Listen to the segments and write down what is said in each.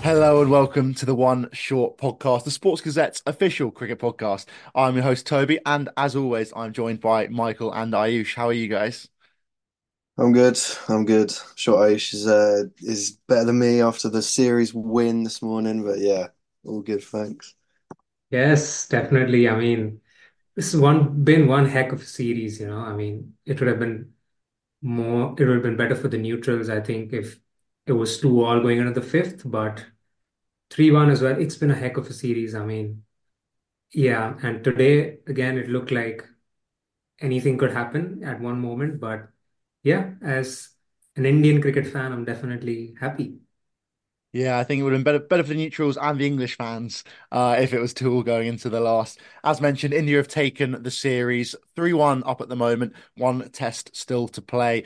Hello and welcome to the One Short Podcast, the Sports Gazette's official cricket podcast. I'm your host Toby, and as always, I'm joined by Michael and Aayush. How are you guys? I'm good. I'm good. Short Aayush is uh, is better than me after the series win this morning, but yeah, all good. Thanks. Yes, definitely. I mean, this has one been one heck of a series, you know. I mean, it would have been more, it would have been better for the neutrals, I think, if it was two all going into the fifth, but three one as well. It's been a heck of a series. I mean, yeah, and today again it looked like anything could happen at one moment, but yeah, as an Indian cricket fan, I'm definitely happy. Yeah, I think it would have been better, better for the neutrals and the English fans uh, if it was two all going into the last. As mentioned, India have taken the series 3 1 up at the moment, one test still to play.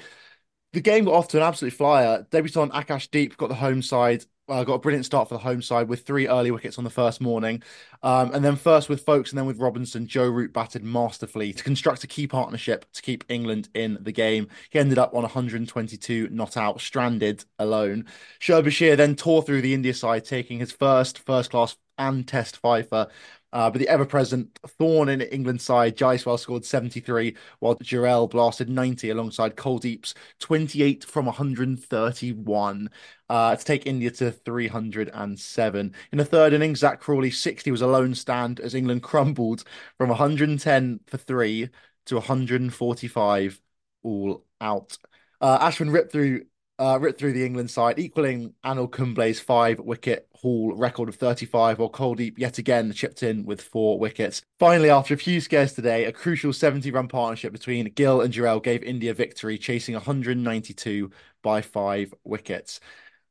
The game got off to an absolute flyer. Debutant Akashdeep got the home side uh, got a brilliant start for the home side with three early wickets on the first morning. Um, and then first with Foakes and then with Robinson, Joe Root batted masterfully to construct a key partnership to keep England in the game. He ended up on 122 not out, stranded alone. Shoaib Bashir then tore through the India side, taking his first first class and test fifer uh, but the ever-present thorn in England's side, Jaiswal scored 73, while Jurel blasted 90 alongside Kuldeep's 28 from 131 uh, to take India to 307. In the third innings, Zak Crawley 60 was a lone stand as England crumbled from 110 for three to 145 all out. Uh, Ashwin ripped through uh, ripped through the England side, equaling Anil Kumble's five wicket haul record of 35, while Kuldeep yet again chipped in with four wickets. Finally, after a few scares today, a crucial 70 run partnership between Gill and Jurel gave India victory, chasing 192 by five wickets.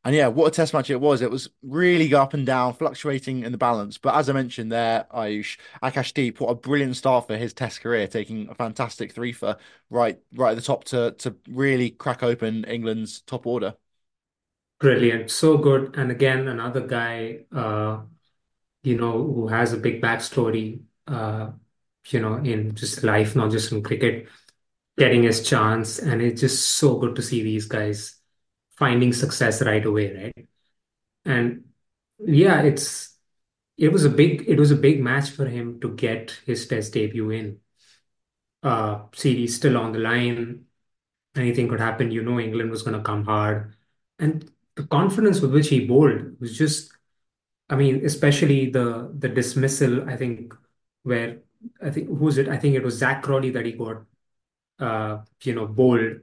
And yeah, what a test match it was. It was really up and down, fluctuating in the balance. But as I mentioned there, Aayush, Akashdeep, what a brilliant start for his test career, taking a fantastic three for right right at the top to to really crack open England's top order. Brilliant. So good. And again, another guy, uh, you know, who has a big backstory, uh, you know, in just life, not just in cricket, getting his chance. And it's just so good to see these guys finding success right away, right? And yeah, it's it was a big it was a big match for him to get his test debut in. Uh series still on the line. Anything could happen. You know England was gonna come hard. And the confidence with which he bowled was just I mean, especially the the dismissal, I think, where I think who's it? I think it was Zak Crawley that he got uh, you know, bowled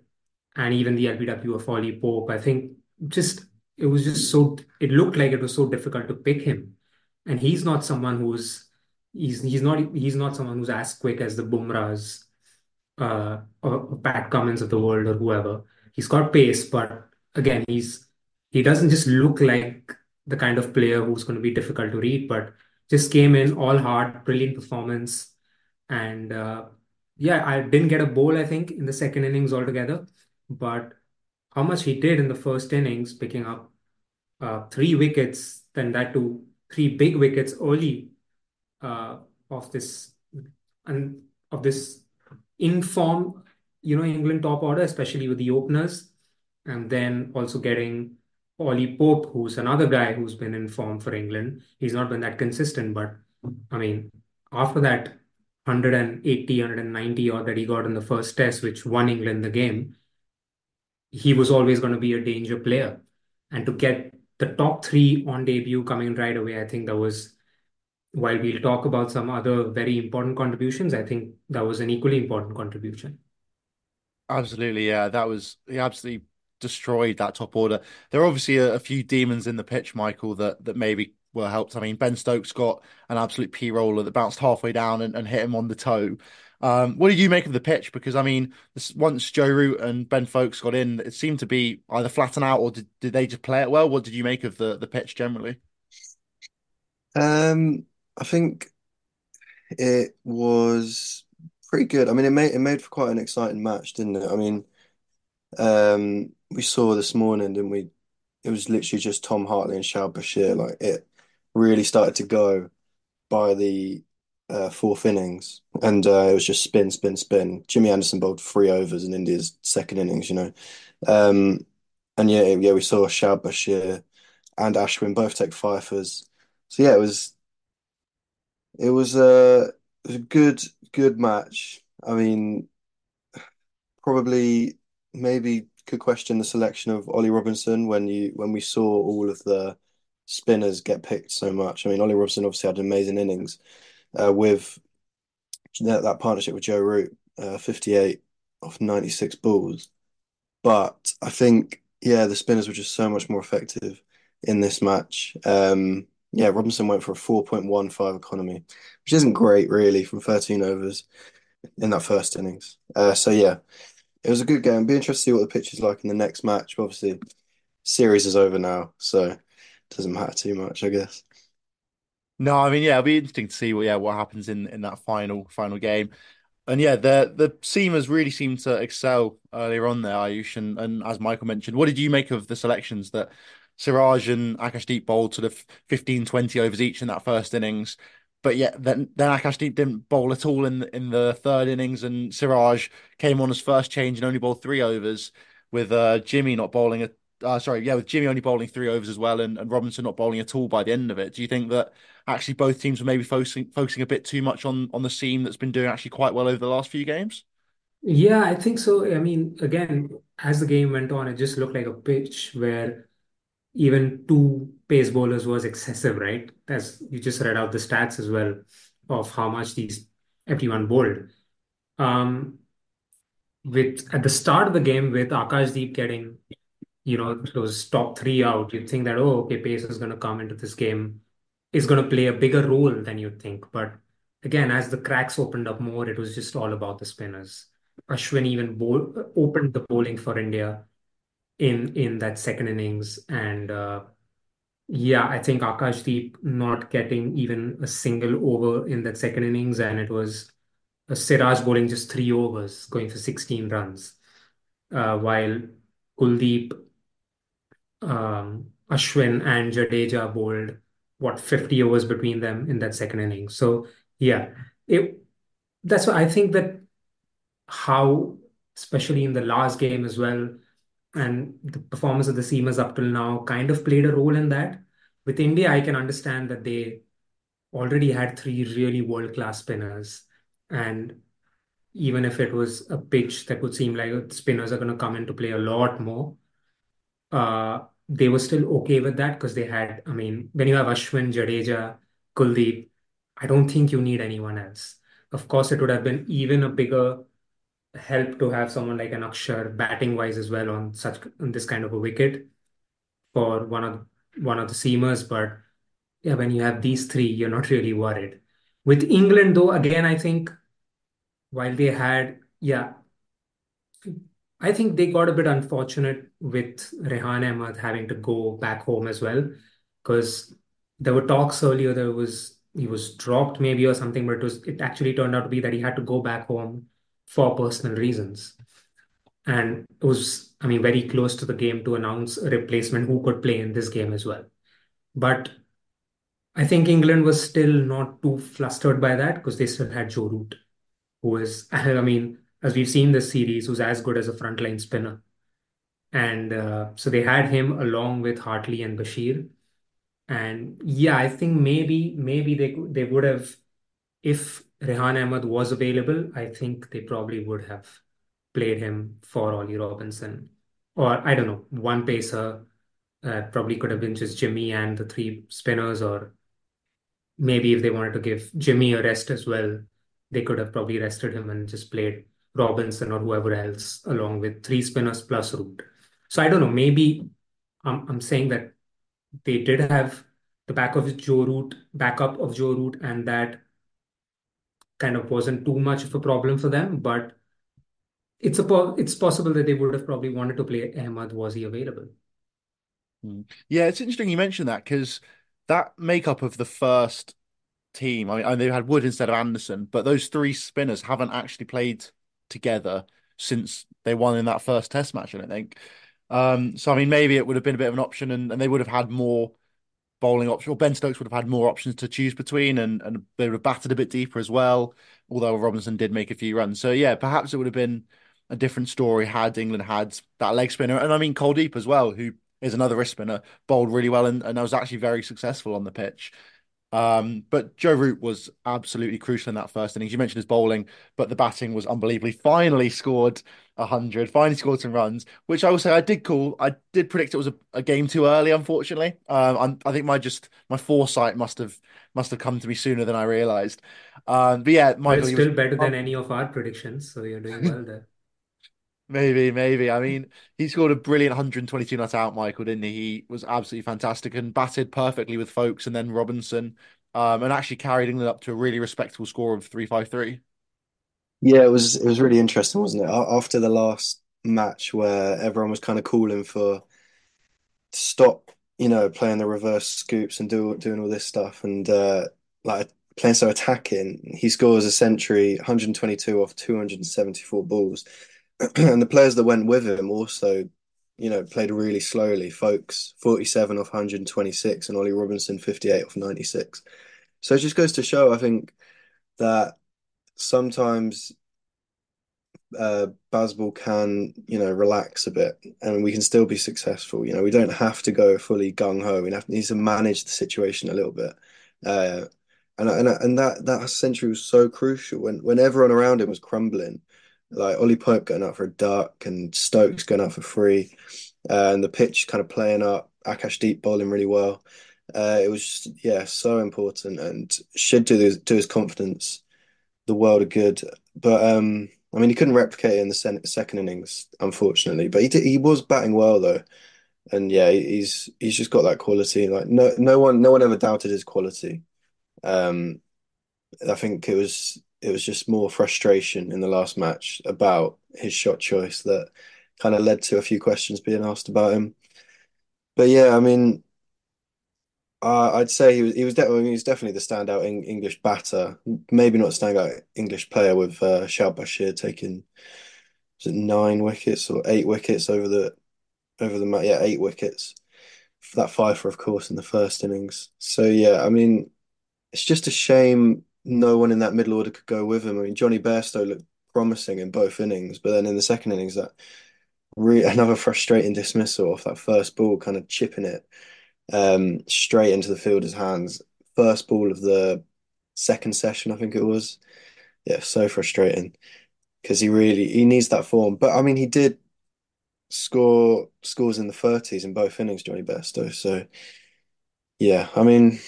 and even the LBW of Ollie Pope. I think just it was just so it looked like it was so difficult to pick him, and he's not someone who's he's he's not he's not someone who's as quick as the Bumrahs uh, or, Pat Cummins of the world or whoever. He's got pace, but again, he's he doesn't just look like the kind of player who's going to be difficult to read, but just came in all hard, brilliant performance, and uh, yeah, I didn't get a bowl I think in the second innings altogether, but how much he did in the first innings, picking up uh, three wickets, then that to three big wickets early uh, of this and of this inform, you know, England top order, especially with the openers, and then also getting Ollie Pope, who's another guy who's been in form for England. He's not been that consistent, but I mean, after that 180, 190 odd that he got in the first test, which won England the game, he was always going to be a danger player. And to get the top three on debut coming right away, I think that was, while we'll talk about some other very important contributions, I think that was an equally important contribution. Absolutely, yeah. That was he absolutely destroyed that top order. There are obviously a, a few demons in the pitch, Michael, that that maybe were helped. I mean, Ben Stokes got an absolute P roller that bounced halfway down and, and hit him on the toe. Um, what did you make of the pitch? Because I mean, this, once Joe Root and Ben Foakes got in, it seemed to be either flatten out or did, did they just play it well? What did you make of the the pitch generally? Um, I think it was pretty good. I mean, it made it made for quite an exciting match, didn't it? I mean, um, we saw this morning, didn't we? It was literally just Tom Hartley and Shoaib Bashir. Like it really started to go by the uh, fourth innings, and uh, it was just spin, spin, spin. Jimmy Anderson bowled three overs in India's second innings, you know. Um, and yeah, yeah, we saw Shoaib Bashir and Ashwin both take fifers. So yeah, it was it was a it was a good good match. I mean, probably maybe could question the selection of Ollie Robinson when you when we saw all of the spinners get picked so much. I mean, Ollie Robinson obviously had amazing innings uh, with that, that partnership with Joe Root, uh, 58 off 96 balls. But I think, yeah, the spinners were just so much more effective in this match. Um, yeah, Robinson went for a 4.15 economy, which isn't great, really, from 13 overs in that first innings. Uh, so, yeah, it was a good game. Be interested to see what the pitch is like in the next match. Obviously, series is over now, so it doesn't matter too much, I guess. No, I mean, yeah, it'll be interesting to see what yeah what happens in in that final final game. And yeah, the the seamers really seemed to excel earlier on there, Aayush. And, and as Michael mentioned, what did you make of the selections that Siraj and Akashdeep bowled sort of 15, 20 overs each in that first innings? But yeah, then then Akashdeep didn't bowl at all in in the third innings, and Siraj came on as first change and only bowled three overs, with uh, Jimmy not bowling a uh, sorry, yeah, with Jimmy only bowling three overs as well, and, and Robinson not bowling at all by the end of it. Do you think that actually both teams were maybe focusing focusing a bit too much on on the seam that's been doing actually quite well over the last few games? Yeah, I think so. I mean, again, as the game went on, it just looked like a pitch where even two pace bowlers was excessive, right? As you just read out the stats as well of how much these everyone bowled. Um, with at the start of the game with Akashdeep getting you know, those top three out, you'd think that, oh, okay, pace is going to come into this game, is going to play a bigger role than you'd think. But again, as the cracks opened up more, it was just all about the spinners. Ashwin even bowl, opened the bowling for India in in that second innings, and uh, yeah, I think Akashdeep not getting even a single over in that second innings, and it was a Siraj bowling just three overs, going for 16 runs, uh, while Kuldeep Um, Ashwin and Jadeja bowled what 50 overs between them in that second inning. So yeah, that's why I think that how, especially in the last game as well, and the performance of the seamers up till now kind of played a role in that. With India, I can understand that they already had three really world-class spinners, and even if it was a pitch that would seem like spinners are going to come into play a lot more, Uh, they were still okay with that because they had, I mean, when you have Ashwin, Jadeja, Kuldeep, I don't think you need anyone else. Of course, it would have been even a bigger help to have someone like an Akshar batting wise as well on such on this kind of a wicket for one of one of the seamers. But yeah, when you have these three, you're not really worried. With England, though, again, I think while they had, yeah, I think they got a bit unfortunate with Rehan Ahmed having to go back home as well, because there were talks earlier there was he was dropped maybe or something, but it was it actually turned out to be that he had to go back home for personal reasons. And it was, I mean, very close to the game to announce a replacement who could play in this game as well. But I think England was still not too flustered by that because they still had Joe Root, who is, I mean, as we've seen this series, who's as good as a frontline spinner. And uh, so they had him along with Hartley and Bashir. And yeah, I think maybe maybe they they would have, if Rehan Ahmed was available, I think they probably would have played him for Ollie Robinson. Or I don't know, one pacer uh, probably could have been just Jimmy and the three spinners, or maybe if they wanted to give Jimmy a rest as well, they could have probably rested him and just played Robinson or whoever else along with three spinners plus Root. So I don't know, maybe I'm, I'm saying that they did have the back of Joe Root, backup of Joe Root, and that kind of wasn't too much of a problem for them. But it's a it's possible that they would have probably wanted to play Ahmed was he available. Hmm. Yeah, it's interesting you mentioned that because that makeup of the first team, I mean, they had Wood instead of Anderson, but those three spinners haven't actually played together since they won in that first test match, I don't think. Um, so I mean, maybe it would have been a bit of an option, and, and they would have had more bowling options. Or Ben Stokes would have had more options to choose between, and and they would have batted a bit deeper as well. Although Robinson did make a few runs, so yeah, perhaps it would have been a different story had England had that leg spinner, and I mean Kuldeep as well, who is another wrist spinner, bowled really well, and, and was actually very successful on the pitch. Um, but Joe Root was absolutely crucial in that first innings. You mentioned his bowling, but the batting was unbelievably. Finally scored hundred, finally scored some runs, which I will say I did call. I did predict it was a, a game too early, unfortunately. Um, i think my just my foresight must have must have come to me sooner than I realised. Um, but yeah, Michael, it's still was, better than any of our predictions, so you're doing well there. Maybe, maybe. I mean, he scored a brilliant 122 not out, Michael, didn't he? He was absolutely fantastic and batted perfectly with Foakes and then Robinson, um, and actually carried England up to a really respectable score of 353. Yeah, it was it was really interesting, wasn't it? After the last match where everyone was kind of calling for stop, you know, playing the reverse scoops and do, doing all this stuff and uh, like playing so attacking, he scores a century, 122 off 274 balls and the players that went with him also, you know, played really slowly. Foakes, 47 off 126 and Ollie Robinson 58 off 96. So it just goes to show, I think, that sometimes uh, Bazball can, you know, relax a bit and we can still be successful. You know, we don't have to go fully gung ho. We have to, need to manage the situation a little bit. Uh, and and and that that century was so crucial when when everyone around him was crumbling like Ollie Pope going out for a duck and Stokes going out for three, uh, and the pitch kind of playing up. Akash Deep bowling really well. Uh, it was just, yeah so important and should do his, do his confidence the world of good. But um, I mean, he couldn't replicate it in the sen- second innings, unfortunately. But he did, he was batting well though, and yeah, he's he's just got that quality. Like no no one no one ever doubted his quality. Um, I think it was it was just more frustration in the last match about his shot choice that kind of led to a few questions being asked about him. But yeah, I mean, uh, I'd say he was he was, de- I mean, he was definitely the standout English batter. Maybe not standout English player with uh, Shoaib Bashir taking nine wickets or eight wickets over the over the yeah eight wickets. For that fifer, of course, in the first innings. So yeah, I mean, it's just a shame no one in that middle order could go with him. I mean, Jonny Bairstow looked promising in both innings, but then in the second innings, that re- another frustrating dismissal off that first ball, kind of chipping it um, straight into the fielder's hands. First ball of the second session, I think it was. Yeah, so frustrating because he really he needs that form. But I mean, he did score scores in the 30s in both innings, Jonny Bairstow. So yeah, I mean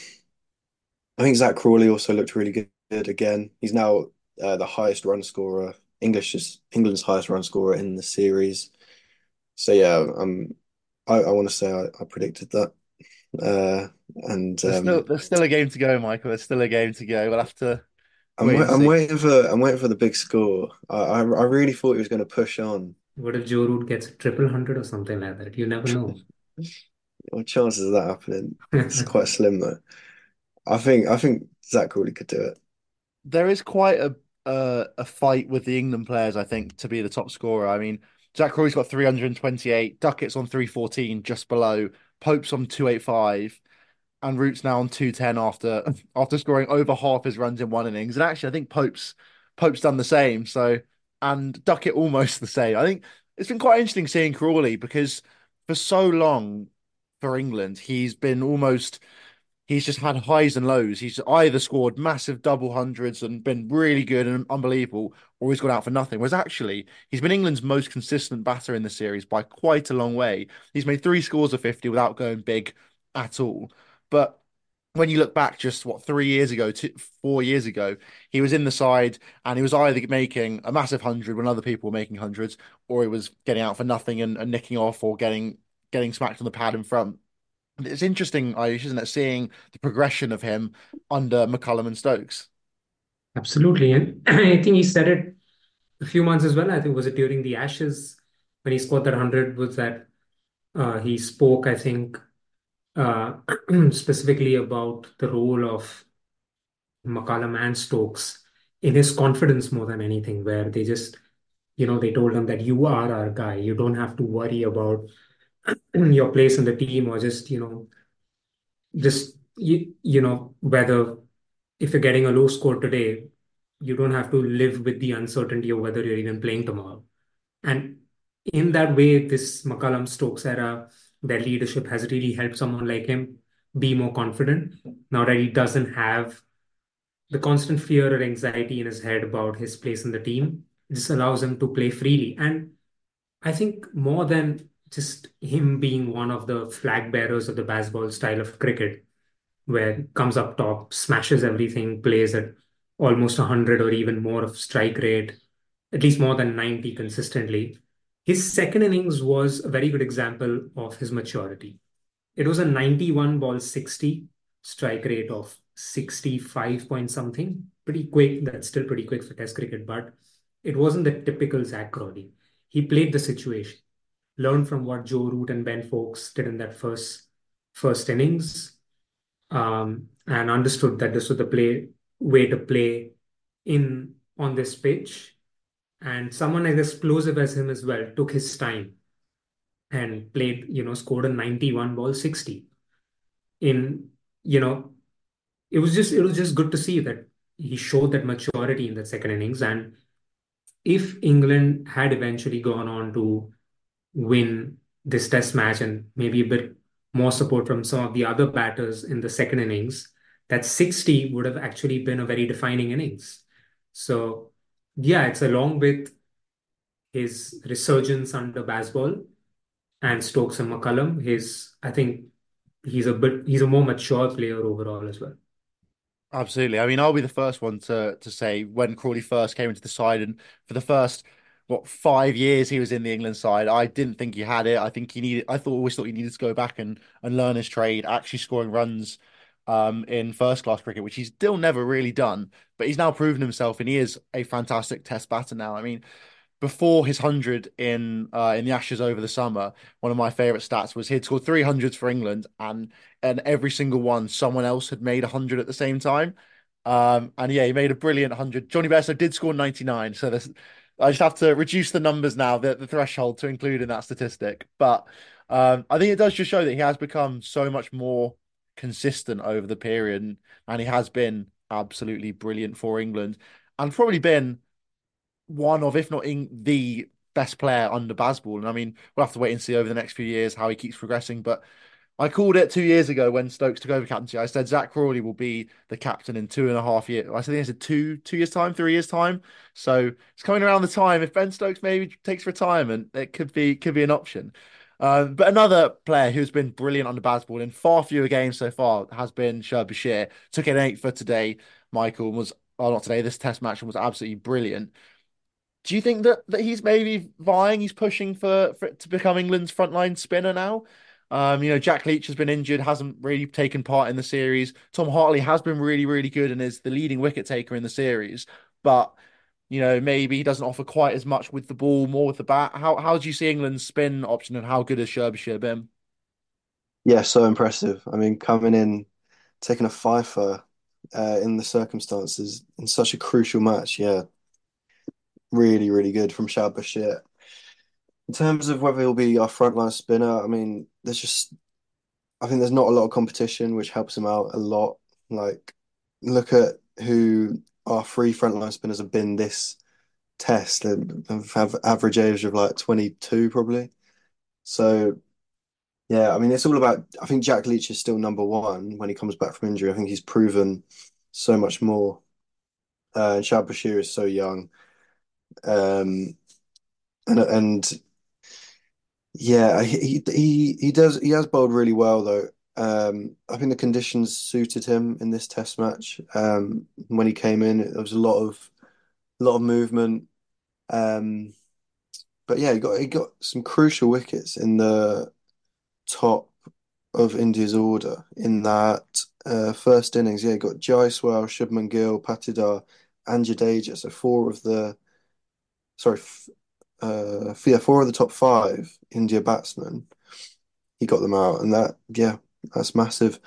I think Zak Crawley also looked really good again. He's now uh, the highest run scorer, English is England's highest run scorer in the series. So yeah, um, I, I want to say I, I predicted that. Uh, and there's, um, still, there's still a game to go, Michael. There's still a game to go. We'll have to. I'm, wait I'm waiting for I'm waiting for the big score. I I, I really thought he was going to push on. What if Joe Root gets a triple hundred or something like that? You never know. what chances of that happening? It's quite slim though. I think I think Zak Crawley could do it. There is quite a uh, a fight with the England players, I think, to be the top scorer. I mean, Zak Crawley's got 328, Duckett's on 314, just below, Pope's on 285, and Root's now on 210 after after scoring over half his runs in one innings. And actually, I think Pope's Pope's done the same. So, and Duckett almost the same. I think it's been quite interesting seeing Crawley because for so long for England, he's been almost he's just had highs and lows. He's either scored massive double hundreds and been really good and unbelievable, or he's gone out for nothing. Whereas actually, he's been England's most consistent batter in the series by quite a long way. He's made three scores of 50 without going big at all. But when you look back just what three years ago, two, four years ago, he was in the side and he was either making a massive hundred when other people were making hundreds, or he was getting out for nothing and, and nicking off or getting getting smacked on the pad in front. It's interesting, Aayush, isn't it, seeing the progression of him under McCullum and Stokes. Absolutely. And I think he said it a few months as well. I think was it during the Ashes when he scored that 100 was that uh, he spoke, I think, uh, specifically about the role of McCullum and Stokes in his confidence more than anything, where they just, you know, they told him that you are our guy. You don't have to worry about your place in the team or just, you know, just, you, you know, whether if you're getting a low score today, you don't have to live with the uncertainty of whether you're even playing tomorrow. And in that way, this McCullum Stokes era, their leadership has really helped someone like him be more confident now that he doesn't have the constant fear or anxiety in his head about his place in the team. Just allows him to play freely. And I think more than just him being one of the flag bearers of the Bazball style of cricket, where comes up top, smashes everything, plays at almost 100 or even more of strike rate, at least more than 90 consistently. His second innings was a very good example of his maturity. It was a 91 ball 60 strike rate of 65 point something. Pretty quick. That's still pretty quick for Test cricket, but it wasn't the typical Zak Crawley. He played the situation, learned from what Joe Root and Ben Foakes did in that first first innings, um, and understood that this was the play way to play in on this pitch. And someone as explosive as him as well took his time and played, you know, scored a 91 ball 60. In, you know, it was just it was just good to see that he showed that maturity in the second innings. And if England had eventually gone on to win this test match and maybe a bit more support from some of the other batters in the second innings, that 60 would have actually been a very defining innings. So, yeah, it's along with his resurgence under Bazball and Stokes and McCullum. His, I think, he's a bit he's a more mature player overall as well. Absolutely. I mean, I'll be the first one to to say when Crawley first came into the side, and for the first what five years he was in the England side, I didn't think he had it. I think he needed. I thought always thought he needed to go back and and learn his trade, actually scoring runs um, in first class cricket, which he's still never really done. But he's now proven himself, and he is a fantastic Test batter now. I mean, before his hundred in uh, in the Ashes over the summer, one of my favourite stats was he'd scored three hundreds for England, and and every single one someone else had made a hundred at the same time. Um, and yeah, he made a brilliant hundred. Jonny Bairstow did score ninety nine, so this, I just have to reduce the numbers now, the, the threshold to include in that statistic. But um, I think it does just show that he has become so much more consistent over the period, and, he has been absolutely brilliant for England, and probably been one of, if not in the best player under Bazball. And I mean, we'll have to wait and see over the next few years how he keeps progressing. But I called it two years ago when Stokes took over captaincy. I said Zak Crawley will be the captain in two and a half years. I think I said two two years time, three years time. So it's coming around the time. If Ben Stokes maybe takes retirement, it could be could be an option. Um, but another player who's been brilliant under Bazball in far fewer games so far has been. Bashir. Took an eight for today. Michael was, well, not today. This Test match was absolutely brilliant. Do you think that, that he's maybe vying, he's pushing for, for to become England's frontline spinner now? Um, you know, Jack Leach has been injured, hasn't really taken part in the series. Tom Hartley has been really, really good and is the leading wicket taker in the series. But, you know, maybe he doesn't offer quite as much with the ball, more with the bat. How how do you see England's spin option and how good has Shoaib Bashir been? Yeah, so impressive. I mean, coming in, taking a fifer uh, in the circumstances in such a crucial match, yeah, really, really good from Shoaib Bashir. In terms of whether he'll be our frontline spinner, I mean, there's just, I think there's not a lot of competition, which helps him out a lot. Like, look at who our three frontline spinners have been this test and have average age of like 22 probably. So Yeah, I mean, it's all about. I think Jack Leach is still number one when he comes back from injury. I think he's proven so much more. Uh, and Shoaib Bashir is so young. Um, and and yeah, he he he does he has bowled really well though. Um, I think the conditions suited him in this Test match. Um, when he came in, there was a lot of a lot of movement. Um, but yeah, he got he got some crucial wickets in the top of India's order in that uh, first innings. Yeah, he got Jaiswal, Shubman Gill, Patidar, and Jadeja. So four of the sorry, uh, yeah, four of the top five India batsmen. He got them out, and that yeah, that's massive.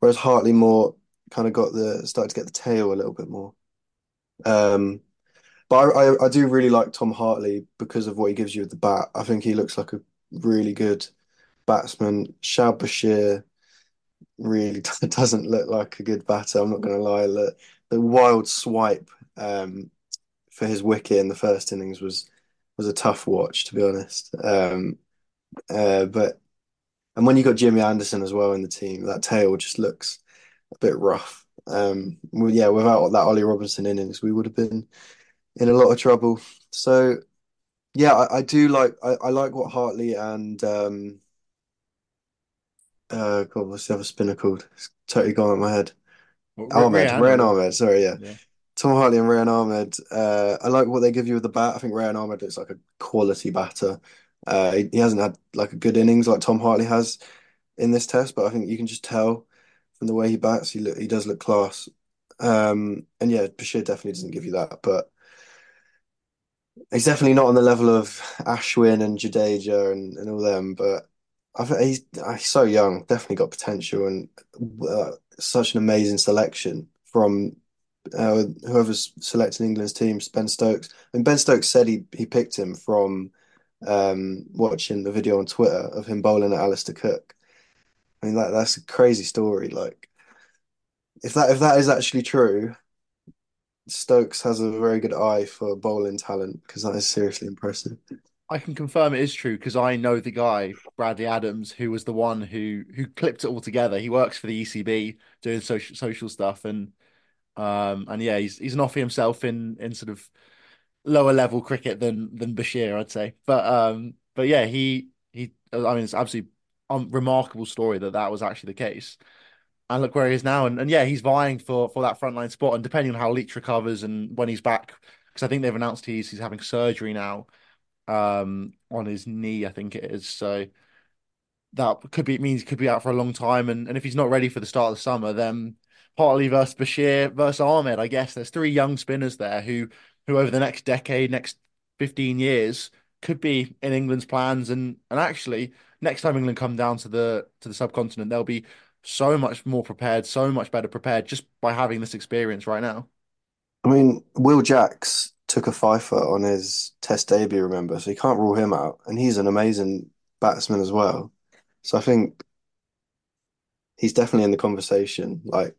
Whereas Hartley more kind of got the started to get the tail a little bit more. Um, but I, I, I do really like Tom Hartley because of what he gives you with the bat. I think he looks like a really good batsman. Shoaib Bashir really doesn't look like a good batter. I'm not going to lie. The, the wild swipe um, for his wicket in the first innings was was a tough watch, to be honest. Um, uh, but and when you got Jimmy Anderson as well in the team, that tail just looks a bit rough. Um, well, yeah, without that Ollie Robinson innings, we would have been in a lot of trouble. So yeah, I, I do like I, I, like what Hartley and um uh God, what's the other spinner called? It's totally gone out my head. Well, Ahmed, Rehan Ahmed, sorry, yeah. yeah. Tom Hartley and Rehan Ahmed. Uh, I like what they give you with the bat. I think Rehan Ahmed looks like a quality batter. Uh, he, he hasn't had like a good innings like Tom Hartley has in this test, but I think you can just tell from the way he bats, he he does look class. Um, and yeah, Bashir definitely doesn't give you that, but he's definitely not on the level of Ashwin and Jadeja and, and all them. But I think he's, he's so young, definitely got potential and uh, such an amazing selection from uh, whoever's selecting England's team, Ben Stokes. And Ben Stokes said he he picked him from um, watching the video on Twitter of him bowling at Alastair Cook. I mean that that's a crazy story. Like if that if that is actually true, Stokes has a very good eye for bowling talent because that is seriously impressive. I can confirm it is true because I know the guy Bradley Adams who was the one who who clipped it all together. He works for the ECB doing social social stuff and um and yeah he's he's an offie himself in in sort of lower level cricket than than Bashir I'd say. But um but yeah he he I mean it's absolutely remarkable story that that was actually the case and look where he is now. And, and yeah, he's vying for for that frontline spot. And depending on how Leach recovers and when he's back, because I think they've announced he's he's having surgery now um, on his knee, I think it is. So that could be it means he could be out for a long time. And and if he's not ready for the start of the summer, then Hartley versus Bashir versus Ahmed. I guess there's three young spinners there who who over the next decade, next 15 years could be in England's plans and and actually next time England come down to the to the subcontinent they'll be so much more prepared, so much better prepared just by having this experience right now. I mean, Will Jacks took a fifer on his test debut, remember? So you can't rule him out. And he's an amazing batsman as well. So I think he's definitely in the conversation. Like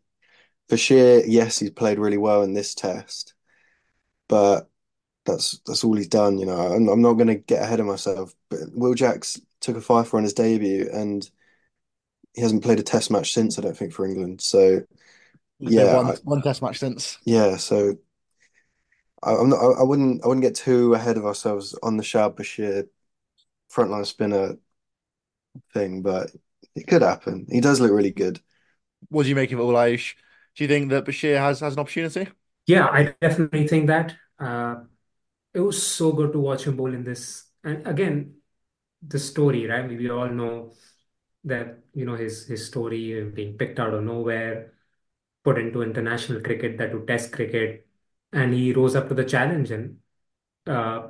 Bashir, yes, he's played really well in this test, but that's that's all he's done. You know, I'm, I'm not going to get ahead of myself. But Will Jacks took a five for on his debut, and he hasn't played a test match since, I don't think, for England. So yeah, one, I, one test match since. Yeah, so I, am not. I, I, wouldn't. I wouldn't get too ahead of ourselves on the Shoaib Bashir frontline spinner thing, but it could happen. He does look really good. What do you make of all? Do you think that Bashir has has an opportunity? Yeah, I definitely think that. Uh, it was so good to watch him bowl in this. And again, the story, right? We all know that you know his his story being picked out of nowhere, put into international cricket, that to Test cricket, and he rose up to the challenge. And uh,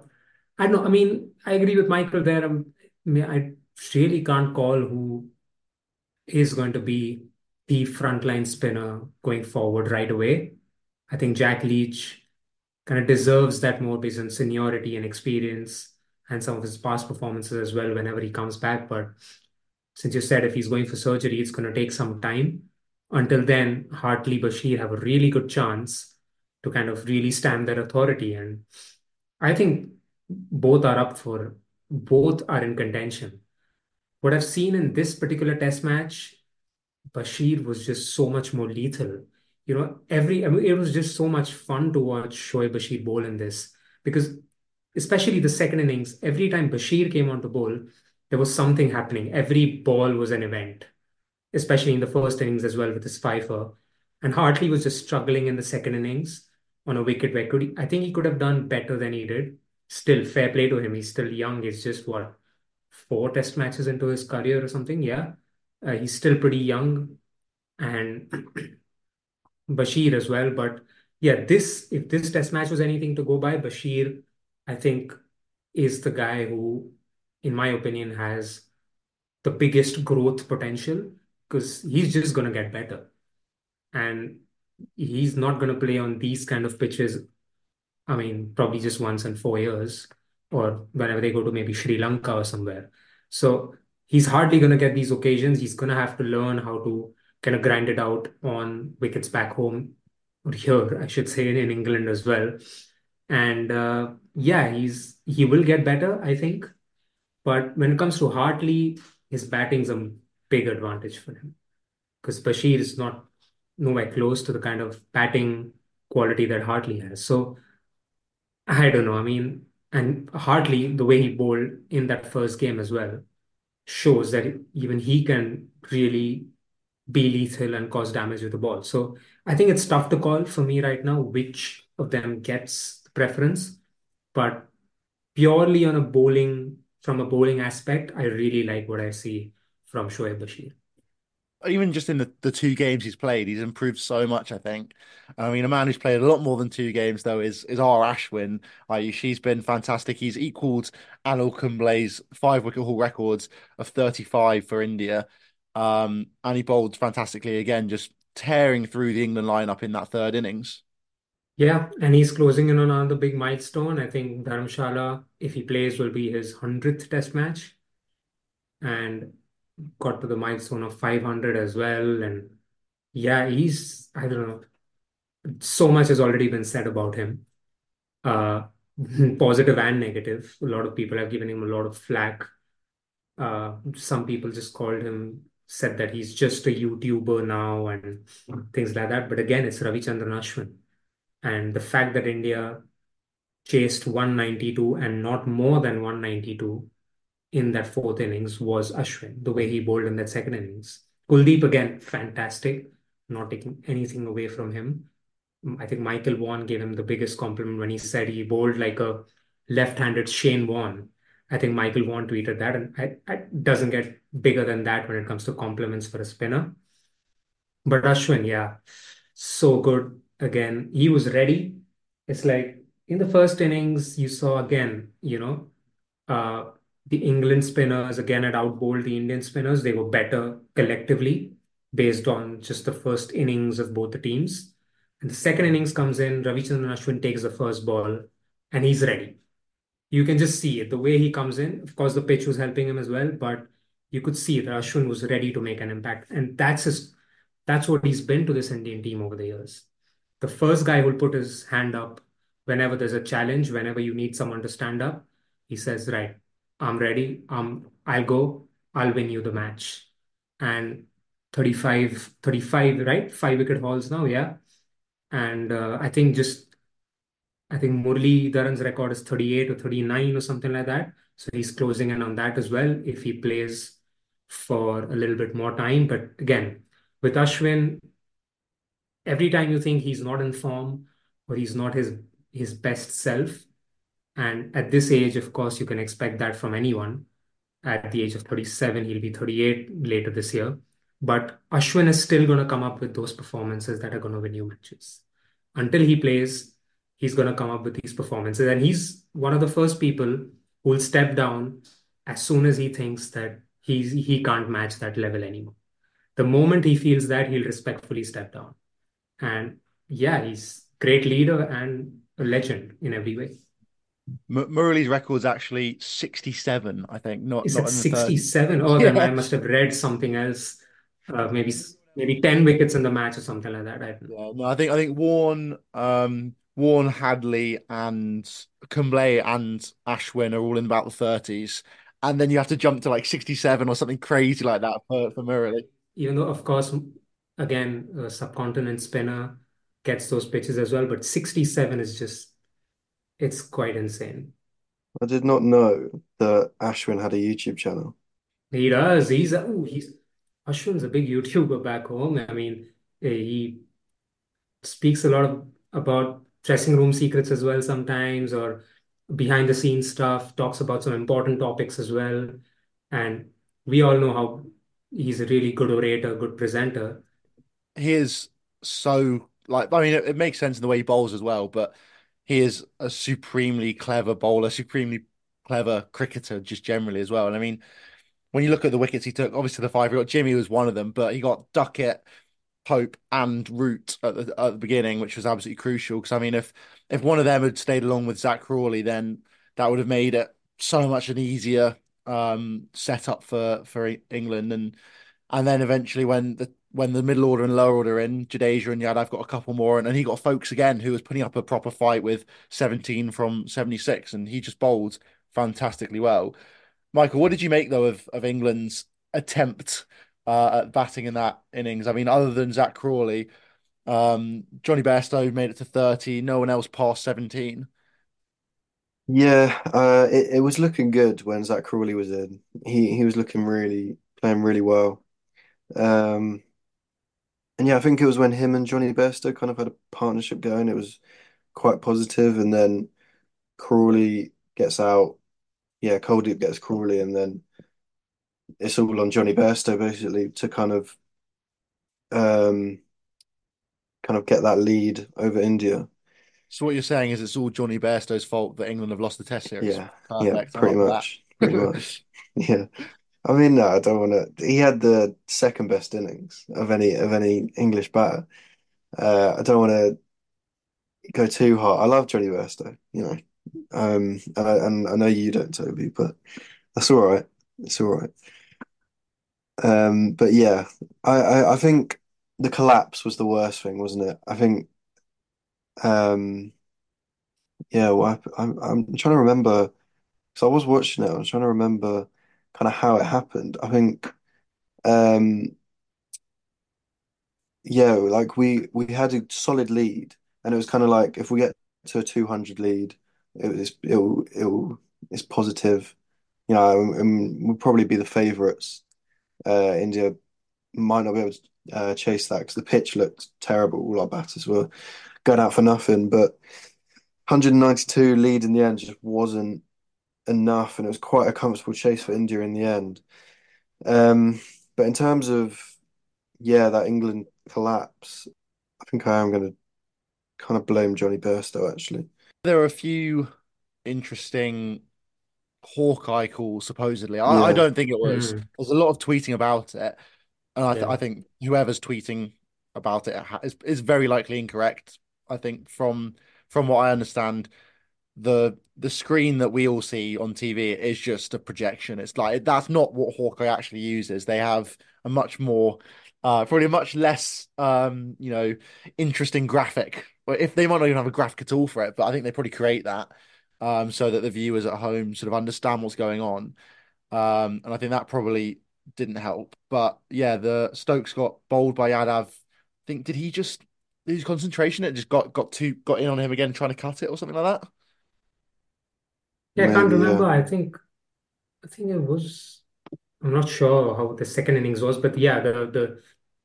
I know, I mean, I agree with Michael there. Um, I really can't call who is going to be the frontline spinner going forward right away. I think Jack Leach kind of deserves that more based on seniority and experience and some of his past performances as well whenever he comes back. But since you said if he's going for surgery, it's going to take some time. Until then, Hartley Bashir have a really good chance to kind of really stand their authority. And I think both are up for, both are in contention. what I've seen in this particular test match, Bashir was just so much more lethal. You know, every I mean, it was just so much fun to watch Shoaib Bashir bowl in this because especially the second innings, every time Bashir came on to bowl, there was something happening. Every ball was an event, especially in the first innings as well with his fifer. And Hartley was just struggling in the second innings on a wicket where could I think he could have done better than he did. Still, fair play to him. He's still young. He's just what four test matches into his career or something. Yeah, uh, he's still pretty young, and Bashir as well. But yeah, this if this test match was anything to go by, Bashir, I think, is the guy who, in my opinion, has the biggest growth potential because he's just to get better. And he's not to play on these kind of pitches. I mean, probably just once in four years or whenever they go to maybe Sri Lanka or somewhere. So he's hardly going to get these occasions. He's going to have to learn how to kind of grind it out on wickets back home or here, I should say, in England as well. And uh, yeah, he's he will get better, I think. But when it comes to Hartley, his batting's a big advantage for him because Bashir is not nowhere close to the kind of batting quality that Hartley has. So I don't know. I mean, and Hartley, the way he bowled in that first game as well, shows that even he can really be lethal and cause damage with the ball. So I think it's tough to call for me right now which of them gets the preference. But purely on a bowling, from a bowling aspect, I really like what I see from Shoaib Bashir even just in the, the two games he's played, he's improved so much, I think. I mean, a man who's played a lot more than two games, though, is is R. Ashwin. Like, she's been fantastic. He's equaled Anil Kumble's five wicket haul records of 35 for India. Um, and he bowled fantastically again, just tearing through the England lineup in that third innings. Yeah, and he's closing in on another big milestone. I think Dharamshala, if he plays, will be his 100th test match. And got to the milestone of 500 as well. And yeah, he's, I don't know, so much has already been said about him, uh, positive and negative. A lot of people have given him a lot of flack. Uh, some people just called him, said that he's just a YouTuber now and things like that. But again, it's Ravichandran Ashwin. And the fact that India chased 192 and not more than 192 in that fourth innings was Ashwin, the way he bowled in that second innings. Kuldeep, again, fantastic, not taking anything away from him. I think Michael Vaughan gave him the biggest compliment when he said he bowled like a left-handed Shane Warne. I think Michael Vaughan tweeted that, and it doesn't get bigger than that when it comes to compliments for a spinner. But Ashwin, yeah, so good. Again, he was ready. It's like in the first innings, you saw again, you know, uh, the England spinners again had outbowled the Indian spinners. They were better collectively based on just the first innings of both the teams. And the second innings comes in, Ravichandran Ashwin takes the first ball and he's ready. You can just see it. The way he comes in, of course, the pitch was helping him as well, but you could see that Ashwin was ready to make an impact. And that's his that's what he's been to this Indian team over the years. The first guy who'll put his hand up whenever there's a challenge, whenever you need someone to stand up, he says, Right, I'm ready. Um, I'll go. I'll win you the match. And 35, 35, right? Five wicket hauls now, yeah. And uh, I think just, I think Muralidharan's record is 38 or 39 or something like that. So he's closing in on that as well if he plays for a little bit more time. But again, with Ashwin, every time you think he's not in form or he's not his his best self, and at this age, of course, you can expect that from anyone. At the age of 37, he'll be 38 later this year. But Ashwin is still going to come up with those performances that are going to win you matches. Until he plays, he's going to come up with these performances. And he's one of the first people who will step down as soon as he thinks that he's, he can't match that level anymore. The moment he feels that, he'll respectfully step down. And yeah, he's great leader and a legend in every way. M- Murali's record's actually 67, I think. Not, Is not it 67? Oh, then I must have read something else. Uh, maybe maybe 10 wickets in the match or something like that. I. Yeah, no, I think I think Warne, um, Warne, Hadlee, and Kumble and Ashwin are all in about the 30s. and then you have to jump to like 67 or something crazy like that for, for Murali. Even though, of course, again, a subcontinent spinner gets those pitches as well, but 67 is just, it's quite insane. I did not know that Ashwin had a YouTube channel. He does. He's, oh, he's, Ashwin's a big YouTuber back home. I mean, eh, he speaks a lot of, about dressing room secrets as well sometimes, or behind the scenes stuff, talks about some important topics as well. And we all know how he's a really good orator, good presenter. He is so like I mean it, it makes sense in the way he bowls as well, but he is a supremely clever bowler, supremely clever cricketer just generally as well. And I mean, when you look at the wickets he took, obviously the five, he got Jimmy was one of them, but he got Duckett, Pope, and Root at the, at the beginning, which was absolutely crucial. Because I mean, if if one of them had stayed along with Zak Crawley, then that would have made it so much an easier um, setup for for England. And and then eventually when the when the middle order and lower order in, Jadeja and Yadav got a couple more, and, and he got Foakes again, who was putting up a proper fight with 17 from 76, and he just bowled fantastically well. Michael, what did you make though of, of England's attempt uh, at batting in that innings? I mean, other than Zak Crawley, um, Jonny Bairstow made it to 30, no one else passed 17. Yeah, uh, it, it was looking good when Zak Crawley was in. He he was looking really playing really well. Um, and yeah, I think it was when him and Jonny Bairstow kind of had a partnership going. It was quite positive, and then Crawley gets out. Yeah, Kuldeep gets Crawley, and then it's all on Jonny Bairstow basically to kind of um kind of get that lead over India. So what you're saying is it's all Jonny Bairstow's fault that England have lost the Test series. Yeah, Perfect. yeah, pretty much, pretty much. Yeah, I mean, no, I don't want to. He had the second best innings of any of any English batter. Uh, I don't want to go too hard. I love Jonny Bairstow, you know, um, and I, and I know you don't, Toby, but that's all right. It's all right. Um, but yeah, I, I, I think the collapse was the worst thing, wasn't it? I think, um, yeah, well, I, I'm I'm trying to remember because I was watching it. I was trying to remember kind of how it happened. I think, um, yeah, like we we had a solid lead, and it was kind of like if we get to a 200 lead, it was it'll it'll it's positive, you know, and we'll probably be the favourites. Uh, India might not be able to uh, chase that because the pitch looked terrible. All our batters were going out for nothing, but 192 lead in the end just wasn't enough, and it was quite a comfortable chase for India in the end. Um, but in terms of yeah, that England collapse, I think I am going to kind of blame Jonny Bairstow actually. There are a few interesting Hawkeye calls supposedly. I, yeah. I don't think it was. Mm. There's a lot of tweeting about it, and I, th- yeah. I think whoever's tweeting about it is, is very likely incorrect. I think from from what I understand, the the screen that we all see on TV is just a projection. It's like that's not what Hawkeye actually uses. They have a much more uh probably a much less um you know interesting graphic. But if they might not even have a graphic at all for it, but I think they probably create that um so that the viewers at home sort of understand what's going on. Um and I think that probably didn't help. But yeah, the Stokes got bowled by Yadav. I think did he just lose concentration? It just got got too got in on him again trying to cut it or something like that. Yeah, I can't remember. I think I think it was I'm not sure how the second innings was, but yeah, the the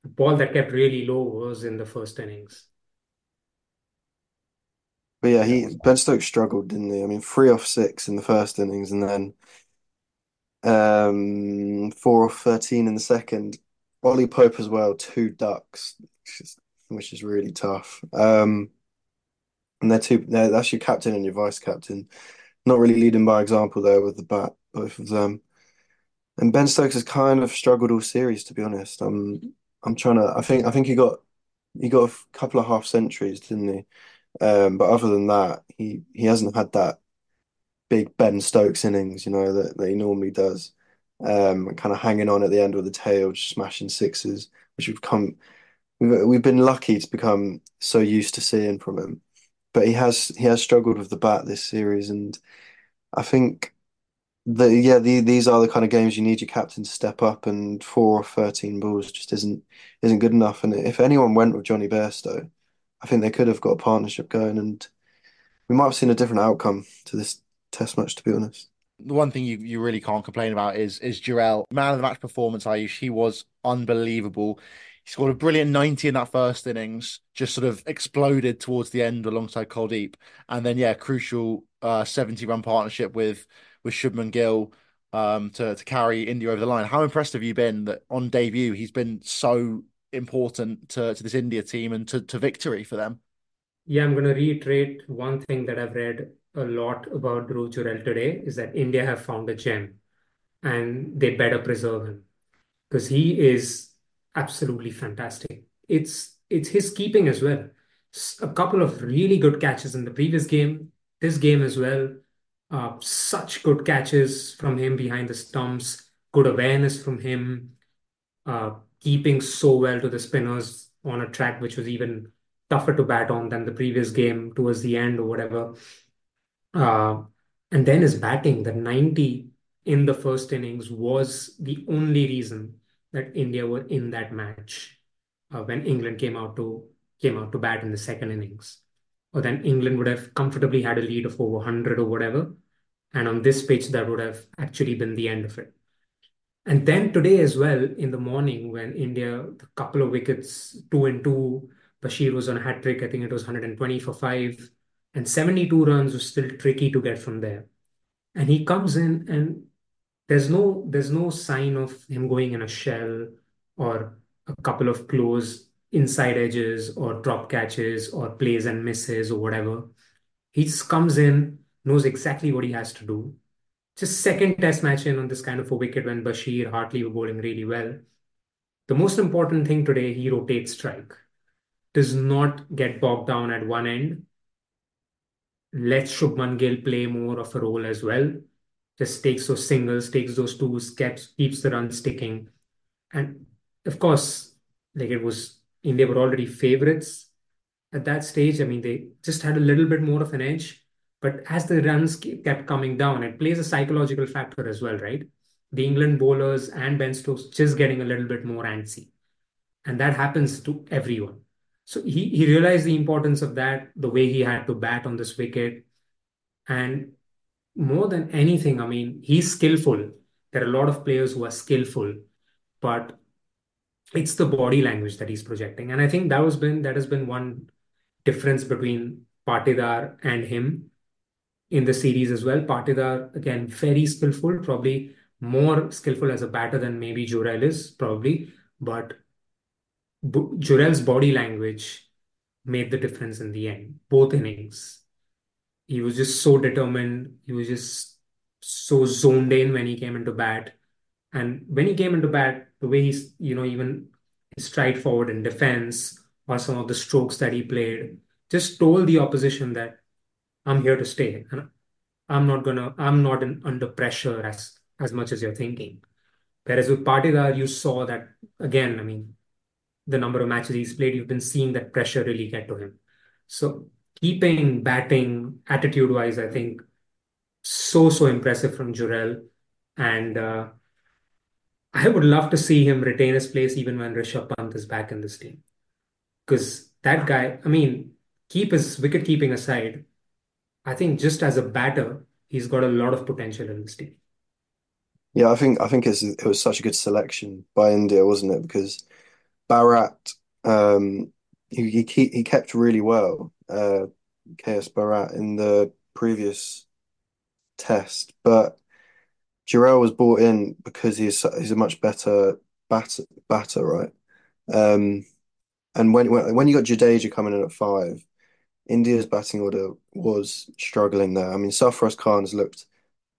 ball that kept really low was in the first innings. But yeah, he Ben Stokes struggled, didn't he? I mean, three off six in the first innings, and then um, four off thirteen in the second. Ollie Pope as well, two ducks, which is, which is really tough. Um, and they're two. They're, that's your captain and your vice captain not really leading by example there with the bat, both of them. And Ben Stokes has kind of struggled all series, to be honest. I'm I'm trying to. I think I think he got he got a couple of half centuries, didn't he? Um, but other than that, he he hasn't had that big Ben Stokes innings, you know, that, that he normally does. Um, kind of hanging on at the end with the tail, just smashing sixes, which we've come we've we've been lucky to become so used to seeing from him but he has he has struggled with the bat this series, and I think the yeah the, these are the kind of games you need your captain to step up, and four or 13 balls just isn't isn't good enough. And if anyone went with Jonny Bairstow, I think they could have got a partnership going, and we might have seen a different outcome to this test match, to be honest. The one thing you, you really can't complain about is is Jurel. Man of the match performance, Aayush. He was unbelievable. He scored a brilliant 90 in that first innings, just sort of exploded towards the end alongside Kuldeep. And then, yeah, crucial uh, 70 run partnership with with Shubman Gill um, to, to carry India over the line. How impressed have you been that on debut he's been so important to, to this India team and to, to victory for them? Yeah, I'm going to reiterate one thing that I've read a lot about Dhruv Jurel today is that India have found a gem and they better preserve him because he is absolutely fantastic. It's it's his keeping as well. A couple of really good catches in the previous game, this game as well. Uh, such good catches from him behind the stumps, good awareness from him, uh, keeping so well to the spinners on a track which was even tougher to bat on than the previous game towards the end or whatever. Uh, and then his batting, the 90 in the first innings was the only reason that India were in that match uh, when England came out to came out to bat in the second innings. Or then England would have comfortably had a lead of over 100 or whatever. And on this pitch, that would have actually been the end of it. And then today as well, in the morning, when India, a couple of wickets, two and two, Bashir was on a hat trick. I think it was 120 for five and 72 runs was still tricky to get from there. And he comes in and there's no there's no sign of him going in a shell or a couple of close inside edges or drop catches or plays and misses or whatever. He just comes in, knows exactly what he has to do. Just second test match in on this kind of a wicket when Bashir, Hartley were bowling really well. The most important thing today, he rotates strike. Does not get bogged down at one end lets Shubman Gill play more of a role as well. Just takes those singles, takes those twos, keeps keeps the run sticking. And of course, like it was India were already favorites at that stage. I mean, they just had a little bit more of an edge. But as the runs kept coming down, it plays a psychological factor as well, right? The England bowlers and Ben Stokes just getting a little bit more antsy. And that happens to everyone. So he, he realized the importance of that, the way he had to bat on this wicket. And more than anything, I mean, he's skillful. There are a lot of players who are skillful, but it's the body language that he's projecting. And I think that was been that has been one difference between Patidar and him in the series as well. Patidar, again, very skillful, probably more skillful as a batter than maybe Jurel is, probably. But Jurel's body language made the difference in the end, both innings. He was just so determined. He was just so zoned in when he came into bat. And when he came into bat, the way he's, you know, even stride forward in defense or some of the strokes that he played just told the opposition that I'm here to stay. And I'm not gonna, I'm not in, under pressure as as much as you're thinking. Whereas with Patidar, you saw that again, I mean, the number of matches he's played, you've been seeing that pressure really get to him. So keeping batting attitude wise, I think so so impressive from Jurel, and uh, I would love to see him retain his place even when Rishabh Pant is back in this team, because that guy, I mean, keep his wicket keeping aside, I think just as a batter, he's got a lot of potential in this team. Yeah, I think I think it was such a good selection by India, wasn't it? Because Bharat, um, he, he he kept really well, uh, KS Bharat in the previous test, but Jurel was brought in because he's he's a much better batter, batter, right? Um, and when when when you got Jadeja coming in at five, India's batting order was struggling there. I mean, Sarfaraz Khan's looked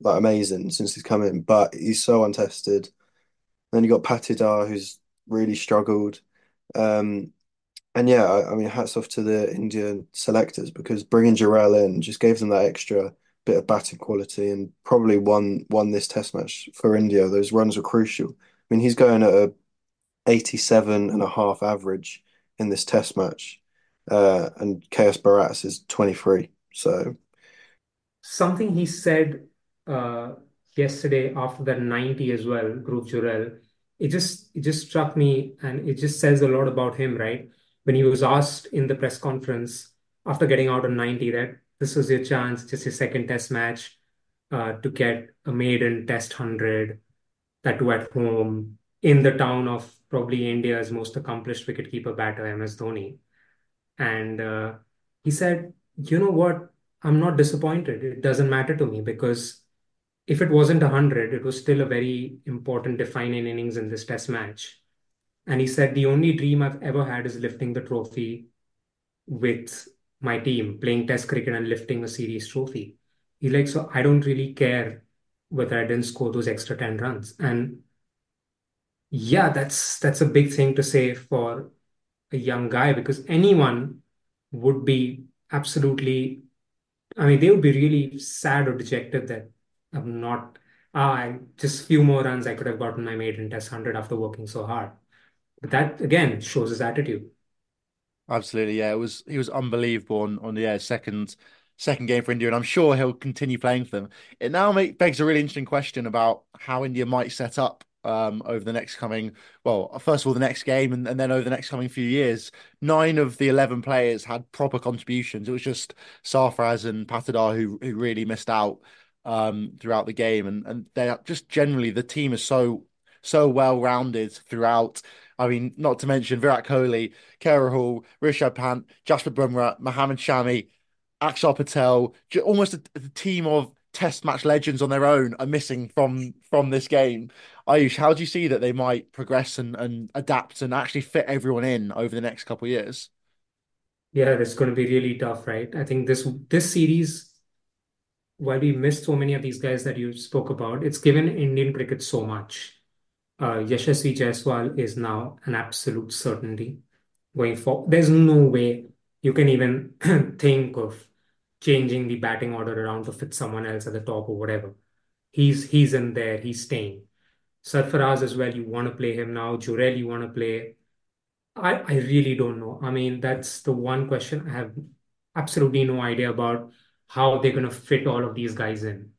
like amazing since he's come in, but he's so untested. Then you got Patidar, who's really struggled. Um, and yeah, I, I, mean, hats off to the Indian selectors because bringing Jurel in just gave them that extra bit of batting quality and probably won won this Test match for India. Those runs were crucial. I mean, he's going at a 87 and a half average in this Test match, uh, and KS Bharat is 23. So something he said uh, yesterday after that 90 as well, Dhruv Jurel, it just it just struck me and it just says a lot about him, right? When he was asked in the press conference after getting out on 90 that this was your chance, just your second test match, uh, to get a maiden test 100, that too at home, in the town of probably India's most accomplished wicketkeeper batter, MS Dhoni. And uh, he said, you know what? I'm not disappointed. It doesn't matter to me because if it wasn't 100, it was still a very important defining innings in this test match. And he said, the only dream I've ever had is lifting the trophy with my team, playing test cricket and lifting a series trophy. He's like, so I don't really care whether I didn't score those extra 10 runs. And yeah, that's that's a big thing to say for a young guy because anyone would be absolutely I mean, they would be really sad or dejected that I'm not ah, just few more runs I could have gotten my maiden test hundred after working so hard. But that again shows his attitude. Absolutely, yeah. It was he was unbelievable on, on the yeah, second second game for India, and I'm sure he'll continue playing for them. It now make, begs a really interesting question about how India might set up um, over the next coming, well, first of all, the next game, and, and then over the next coming few years. Nine of the 11 players had proper contributions. It was just Sarfaraz and Patidar who, who really missed out um, throughout the game. And, and they're just generally, the team is so, so well rounded throughout. I mean, not to mention Virat Kohli, KL Rahul, Rishabh Pant, Jasprit Bumrah, Mohammad Shami, Akshar Patel, almost a, a team of test match legends on their own are missing from from this game. Aayush, how do you see that they might progress and, and adapt and actually fit everyone in over the next couple of years? Yeah, it's going to be really tough, right? I think this this series, while we missed so many of these guys that you spoke about, it's given Indian cricket so much. Uh, Yashasvi Jaiswal is now an absolute certainty going forward. There's no way you can even think of changing the batting order around to fit someone else at the top or whatever. He's he's in there. He's staying. Sarfaraz as well. You want to play him now. Jurel, you want to play. I I really don't know. I mean, that's the one question I have absolutely no idea about how they're gonna fit all of these guys in.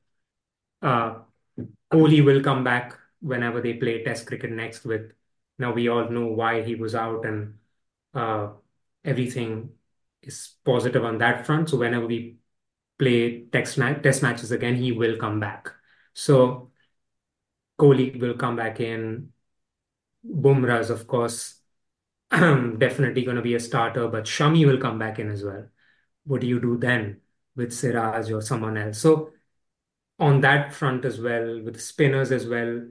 Uh, Kohli will come back whenever they play Test cricket next. With now we all know why he was out and uh, everything is positive on that front. So whenever we play test, ma- test matches again, he will come back. So Kohli will come back in. Bumrah's, of course, definitely going to be a starter, but Shami will come back in as well. What do you do then with Siraj or someone else? So on that front as well, with spinners as well,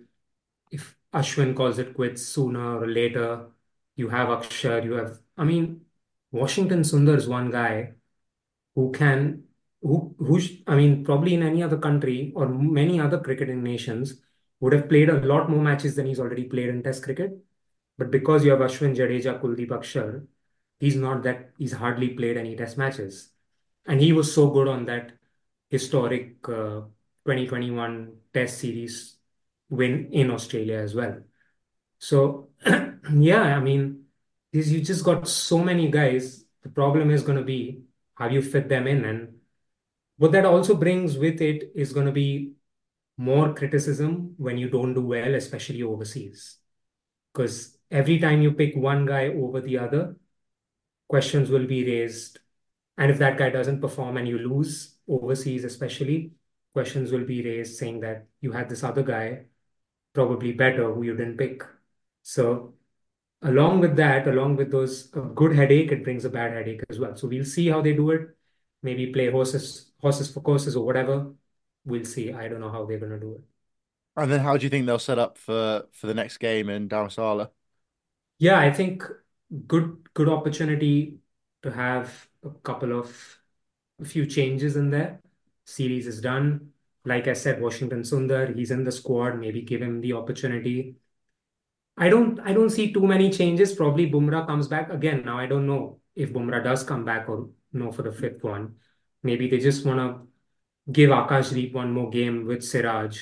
if Ashwin calls it quits sooner or later, you have Akshar, you have, I mean, Washington Sundar is one guy who can who who I mean probably in any other country or many other cricketing nations would have played a lot more matches than he's already played in Test cricket. But because you have Ashwin Jadeja, Kuldeep Akshar, he's not that he's hardly played any Test matches, and he was so good on that historic uh, 2021 Test series win in Australia as well. So yeah, I mean is you just got so many guys. The problem is going to be how you fit them in. And what that also brings with it is going to be more criticism when you don't do well, especially overseas. Because every time you pick one guy over the other, questions will be raised. And if that guy doesn't perform and you lose overseas, especially, questions will be raised saying that you had this other guy probably better who you didn't pick. So along with that, along with those a good headache, it brings a bad headache as well. So we'll see how they do it. Maybe play horses, horses for courses or whatever. We'll see. I don't know how they're gonna do it. And then how do you think they'll set up for for the next game in Dharamsala? Yeah, I think good good opportunity to have a couple of a few changes in there. Series is done. Like I said, Washington Sundar, he's in the squad. Maybe give him the opportunity I don't I don't see too many changes. Probably Bumrah comes back again. Now I don't know if Bumrah does come back or no for the fifth one. Maybe they just want to give Akash Akashdeep one more game with Siraj,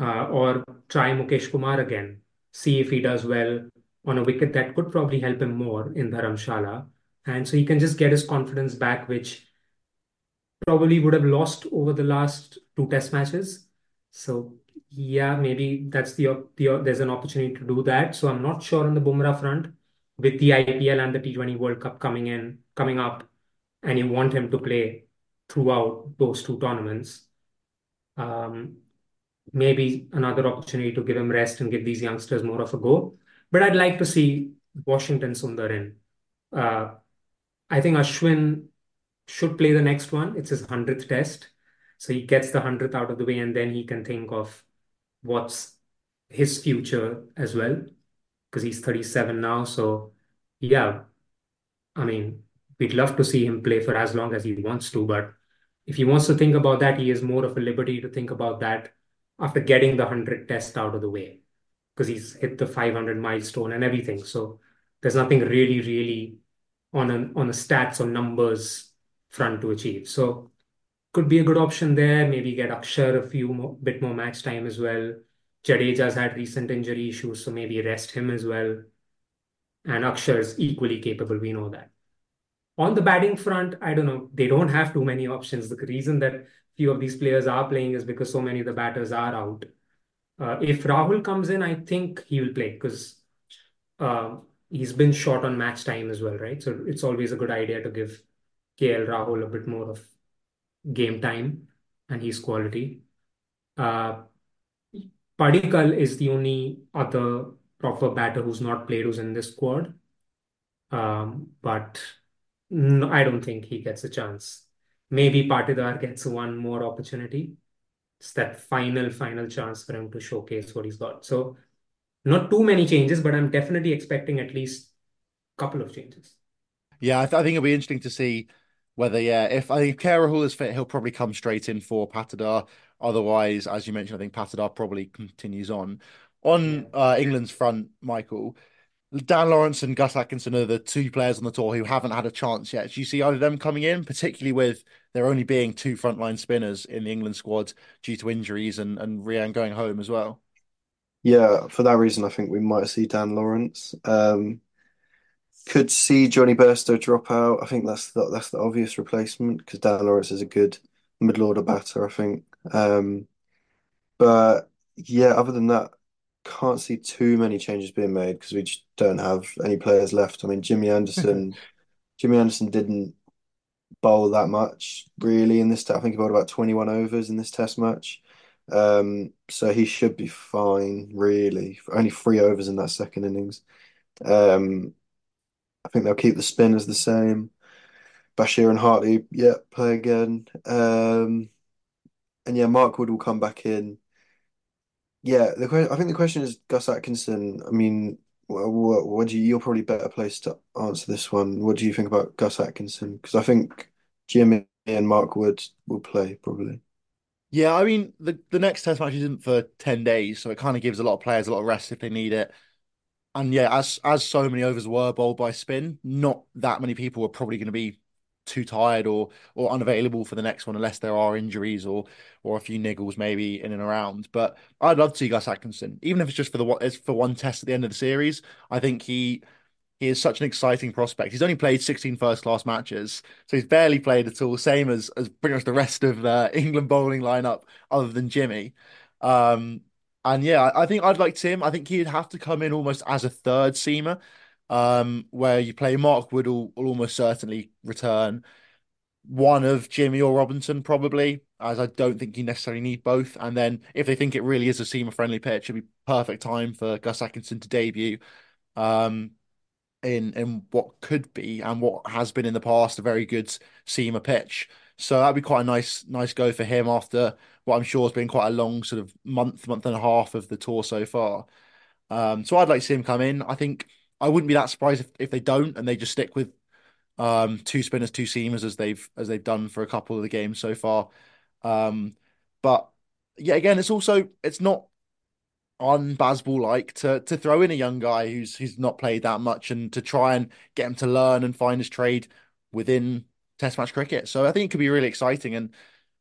uh, or try Mukesh Kumar again. See if he does well on a wicket that could probably help him more in Dharamshala, and so he can just get his confidence back, which probably would have lost over the last two Test matches. So yeah, maybe that's the, the there's an opportunity to do that. So I'm not sure on the Bumrah front with the IPL and the T20 World Cup coming in coming up, and you want him to play throughout those two tournaments. Um, maybe another opportunity to give him rest and give these youngsters more of a go. But I'd like to see Washington Sundar in. Uh, I think Ashwin should play the next one. It's his 100th test. So he gets the 100th out of the way and then he can think of what's his future as well because he's 37 now. So, yeah, I mean, we'd love to see him play for as long as he wants to. But if he wants to think about that, he has more of a liberty to think about that after getting the 100 test out of the way because he's hit the 500 milestone and everything. So there's nothing really, really on a, on a stats or numbers front to achieve. So could be a good option there. Maybe get Akshar a few more, bit more match time as well. Jadeja's had recent injury issues, so maybe rest him as well. And Akshar's equally capable, we know that. On the batting front, I don't know. They don't have too many options. The reason that few of these players are playing is because so many of the batters are out. Uh, if Rahul comes in, I think he will play because uh, he's been short on match time as well, right? So it's always a good idea to give KL Rahul a bit more of game time and his quality. Uh, Padikkal is the only other proper batter who's not played who's in this squad. Um, but no, I don't think he gets a chance. Maybe Patidar gets one more opportunity. It's that final, final chance for him to showcase what he's got. So not too many changes, but I'm definitely expecting at least a couple of changes. Yeah, I, th- I think it'll be interesting to see whether, yeah, if I think Rahul is fit, he'll probably come straight in for Patidar. Otherwise, as you mentioned, I think Patidar probably continues on. On uh, England's front, Michael, Dan Lawrence and Gus Atkinson are the two players on the tour who haven't had a chance yet. Do you see either of them coming in, particularly with there only being two frontline spinners in the England squad due to injuries and, and Rehan going home as well? Yeah, for that reason, I think we might see Dan Lawrence. Um, could see Jonny Bairstow drop out. I think that's the, that's the obvious replacement because Dan Lawrence is a good middle order batter, I think. Um, but yeah, other than that, can't see too many changes being made because we just don't have any players left. I mean, Jimmy Anderson, Jimmy Anderson didn't bowl that much really in this. I think he bowled about 21 overs in this test match. Um, so he should be fine, really. Only three overs in that second innings. Um, I think they'll keep the spinners the same. Bashir and Hartley, yeah, play again. Um, and yeah, Mark Wood will come back in. Yeah, the I think the question is Gus Atkinson. I mean, what, what do you, you're probably better placed to answer this one. What do you think about Gus Atkinson? Because I think Jimmy and Mark Wood will play probably. Yeah, I mean the the next test match isn't for ten days, so it kind of gives a lot of players a lot of rest if they need it. And yeah, as as so many overs were bowled by spin, not that many people are probably going to be too tired or or unavailable for the next one unless there are injuries or or a few niggles maybe in and around. But I'd love to see Gus Atkinson, even if it's just for the it's for one test at the end of the series. I think he he is such an exciting prospect. He's only played 16 first class matches, so he's barely played at all, same as as pretty much the rest of the England bowling lineup, other than Jimmy. Um, and yeah, I think I'd like Tim. I think he'd have to come in almost as a third seamer um, where you play Mark Wood will, will almost certainly return. One of Jimmy or Robinson, probably, as I don't think you necessarily need both. And then if they think it really is a seamer friendly pitch, it'd be perfect time for Gus Atkinson to debut um, in in what could be and what has been in the past a very good seamer pitch. So that'd be quite a nice nice go for him after what I'm sure has been quite a long sort of month, month and a half of the tour so far. Um, so I'd like to see him come in. I think I wouldn't be that surprised if, if they don't and they just stick with um, two spinners, two seamers as they've as they've done for a couple of the games so far. Um, but yeah, again, it's also it's not on Bazball like to to throw in a young guy who's who's not played that much and to try and get him to learn and find his trade within Test match cricket. So I think it could be really exciting and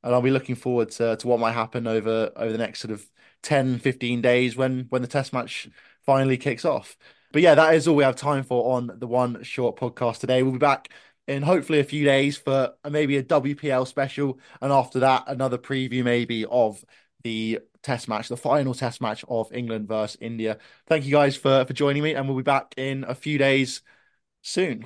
and I'll be looking forward to to what might happen over over the next sort of 10, 15 days when when the Test match finally kicks off. But yeah, that is all we have time for on the one short podcast today. We'll be back in hopefully a few days for maybe a WPL special, and after that, another preview maybe of the test match, the final test match of England versus India. Thank you guys for, for joining me, and we'll be back in a few days soon.